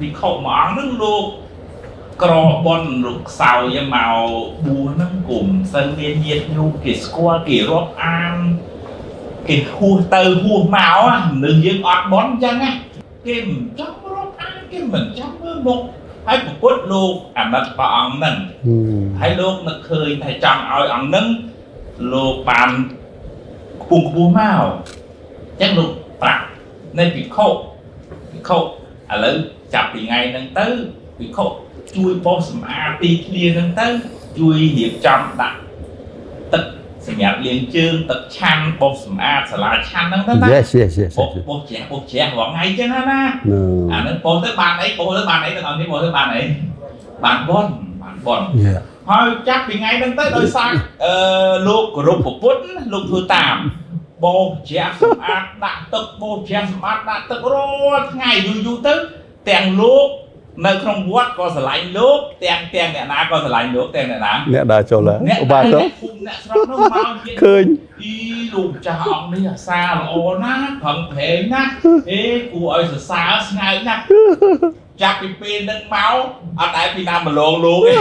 វិខុមួយអង្គហ្នឹងលោកក្របនលោកខ្សោយមកបួសហ្នឹងគុំសិនមានញាតញូគេស្គាល់គេរាប់អានគេហួសទៅហួសមកនឹងយើងអត់បនអញ្ចឹងណាគេមិនចង់រាប់អានគេមិនចង់មើលមុខហើយប្រពុតលោកអាណិតព្រះអង្គហ្នឹងហើយលោកនឹកឃើញថាចង់ឲ្យអង្គហ្នឹងលោកបានខ្ពង់ខ្ពស់មកអញ្ចឹងលោកប្រាប់នៃពិខុពិខុ ឥឡូវចាប់ពីថ្ងៃហ្នឹងទៅពិខុជួយបោសសម្អាតទីធ្លាហ្នឹងទៅជួយរៀបចំដាក់ទឹកសម្រាប់លាងជើងទឹកឆាន់បោសសម្អាតសាលាឆាន់ហ្នឹងទៅណា Yes yes yes បោសបោសជ្រះបោសជ្រះរាល់ថ្ងៃចឹងណាណា No អាហ្នឹងបោសទៅបានអីបោសទៅបានអីទាំងអស់នេះបោសទៅបានអីបានបនបានបន Yeah ហើយចាប់ពីថ្ងៃហ្នឹងទៅដោយសារអឺលោកគោរពប្រពុតលោកធ្វើតាម បោសជ្រះសម្អាតដាក់ទឹកបោសជ្រះសម្អាតដាក់ទឹករាល់ថ្ងៃយូរយូរទៅទាំងលោកនៅក្នុងវត្តក៏ស្រឡាញ់លោកទាំងទាំងអ្នកណាក៏ស្រឡាញ់លោកទាំងអ្នកណាអ្នកដើរចូលឡើងអ្នកឧបាទកភូមិអ្នកស្រុកនោះមកនិយាយឃើញអីលោកចាស់អង្គនេះអាសាល្អណាស់ខំប្រែងណាស់អេគួរឲ្យសរសើរស្ងើចណាស់ចាប់ពីពេលហ្នឹងមកអត់ដែលពីណាមកលងលោកទេ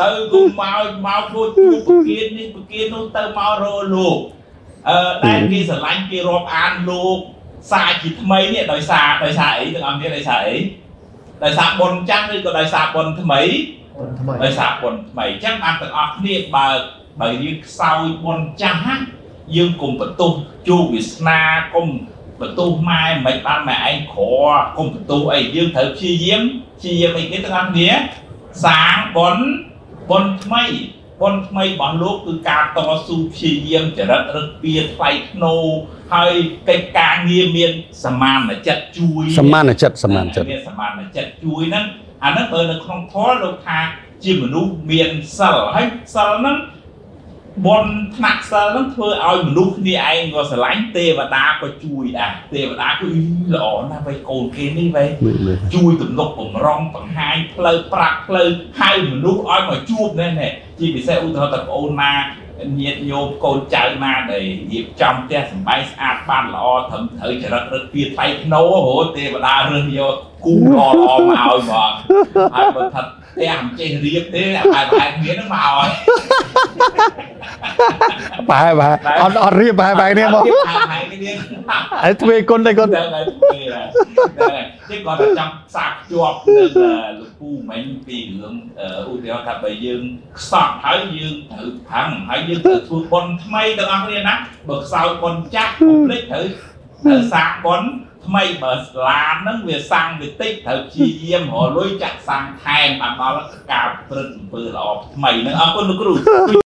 ទៅគុំមកមកខ្លួនជួបប្រគៀននេះប្រគៀននោះទៅមករកលោក អឺដែលគេស្រឡាញ់គេរាប់អានលោកសាជាថ្មីនេះដោយសារដោយសារអីទាំងអស់គ្នាដោយសារអីដោយសារបុណ្យចាំងឬក៏ដោយសារបុណ្យថ្មីថ្មីដោយសារបុណ្យថ្មីអញ្ចឹងបានទាំងអស់គ្នាបើបើយើងខ្សោយបុណ្យចាស់ណាយើងកុំបន្ទោសជោគវាសនាកុំបន្ទោសម៉ែមិនបានម៉ែឯងក្រកុំបន្ទោសអីយើងត្រូវព្យាយាមព្យាយាមអីគេទាំងអស់គ្នាសាងបុណ្យបុណ្យថ្មី បុណ្យថ្មីរបស់លោកគឺការតស៊ូព្យាយាមចរិតរឹកពីថ្លៃធ្នូហើយកិច្ចការងារមានសមានចិត្តជួយសមានចិត្តសមានចិត្តមានសមានចិត្តជួយហ្នឹងអាហ្នឹងបើនៅក្នុងធម៌លោកថាជាមនុស្សមានសិលហើយសិលហ្នឹង បនថ្នាក់សិលហ្នឹងធ្វើឲ្យមនុស្សគ្នាឯងក៏ស្រឡាញ់ទេវតាក៏ជួយដែរទេវតាគឺអ៊ីល្អណាស់វៃកូនគេនេះវៃមើលមើលជួយទំនុកបំរុងបង្ហាញផ្លូវប្រាក់ផ្លូវហៅមនុស្សឲ្យមកជួបនេះនេះជាពិសេសឧទាហរណ៍តែប្អូនណាញាតិញោមកូនចៅណាដែលរៀបចំផ្ទះសម្បែងស្អាតបានល្អត្រឹមត្រូវចរិតរឹតពីថ្លៃធ្នូហ៎ទេវតារើសយកគូល្អល្អមកឲ្យហ្មងហើយបើថាផ្ទះមិនចេះរៀបទេអាបែបបែបគ្នានឹងមកឲ្យ បែរបែរអត់អត់រៀបបែរបែរនេះមកហើយគ្នាហើយទ្វេគុណតែគុណហ្នឹងហើយពីហ្នឹងហើយចឹងគាត់តែចង់ផ្សារភ្ជាប់នឹងអឺលោកពូមិញពីរឿងអឺឧទាហរណ៍ថាបើយើងខ្សត់ហើយយើងត្រូវផឹងហើយយើងត្រូវធ្វើបុណ្យថ្មីទាំងអស់គ្នាណាបើខ្សោយបុណ្យចាស់កុំភ្លេចត្រូវត្រូវសាងបុណ្យថ្មីបើឡានហ្នឹងវាសាំងវាតិចត្រូវព្យាយាមរកលុយចាក់សាំងថែមបានដល់ការព្រឹត្តអំពើល្អថ្មីហ្នឹងអរគុណលោកគ្រូ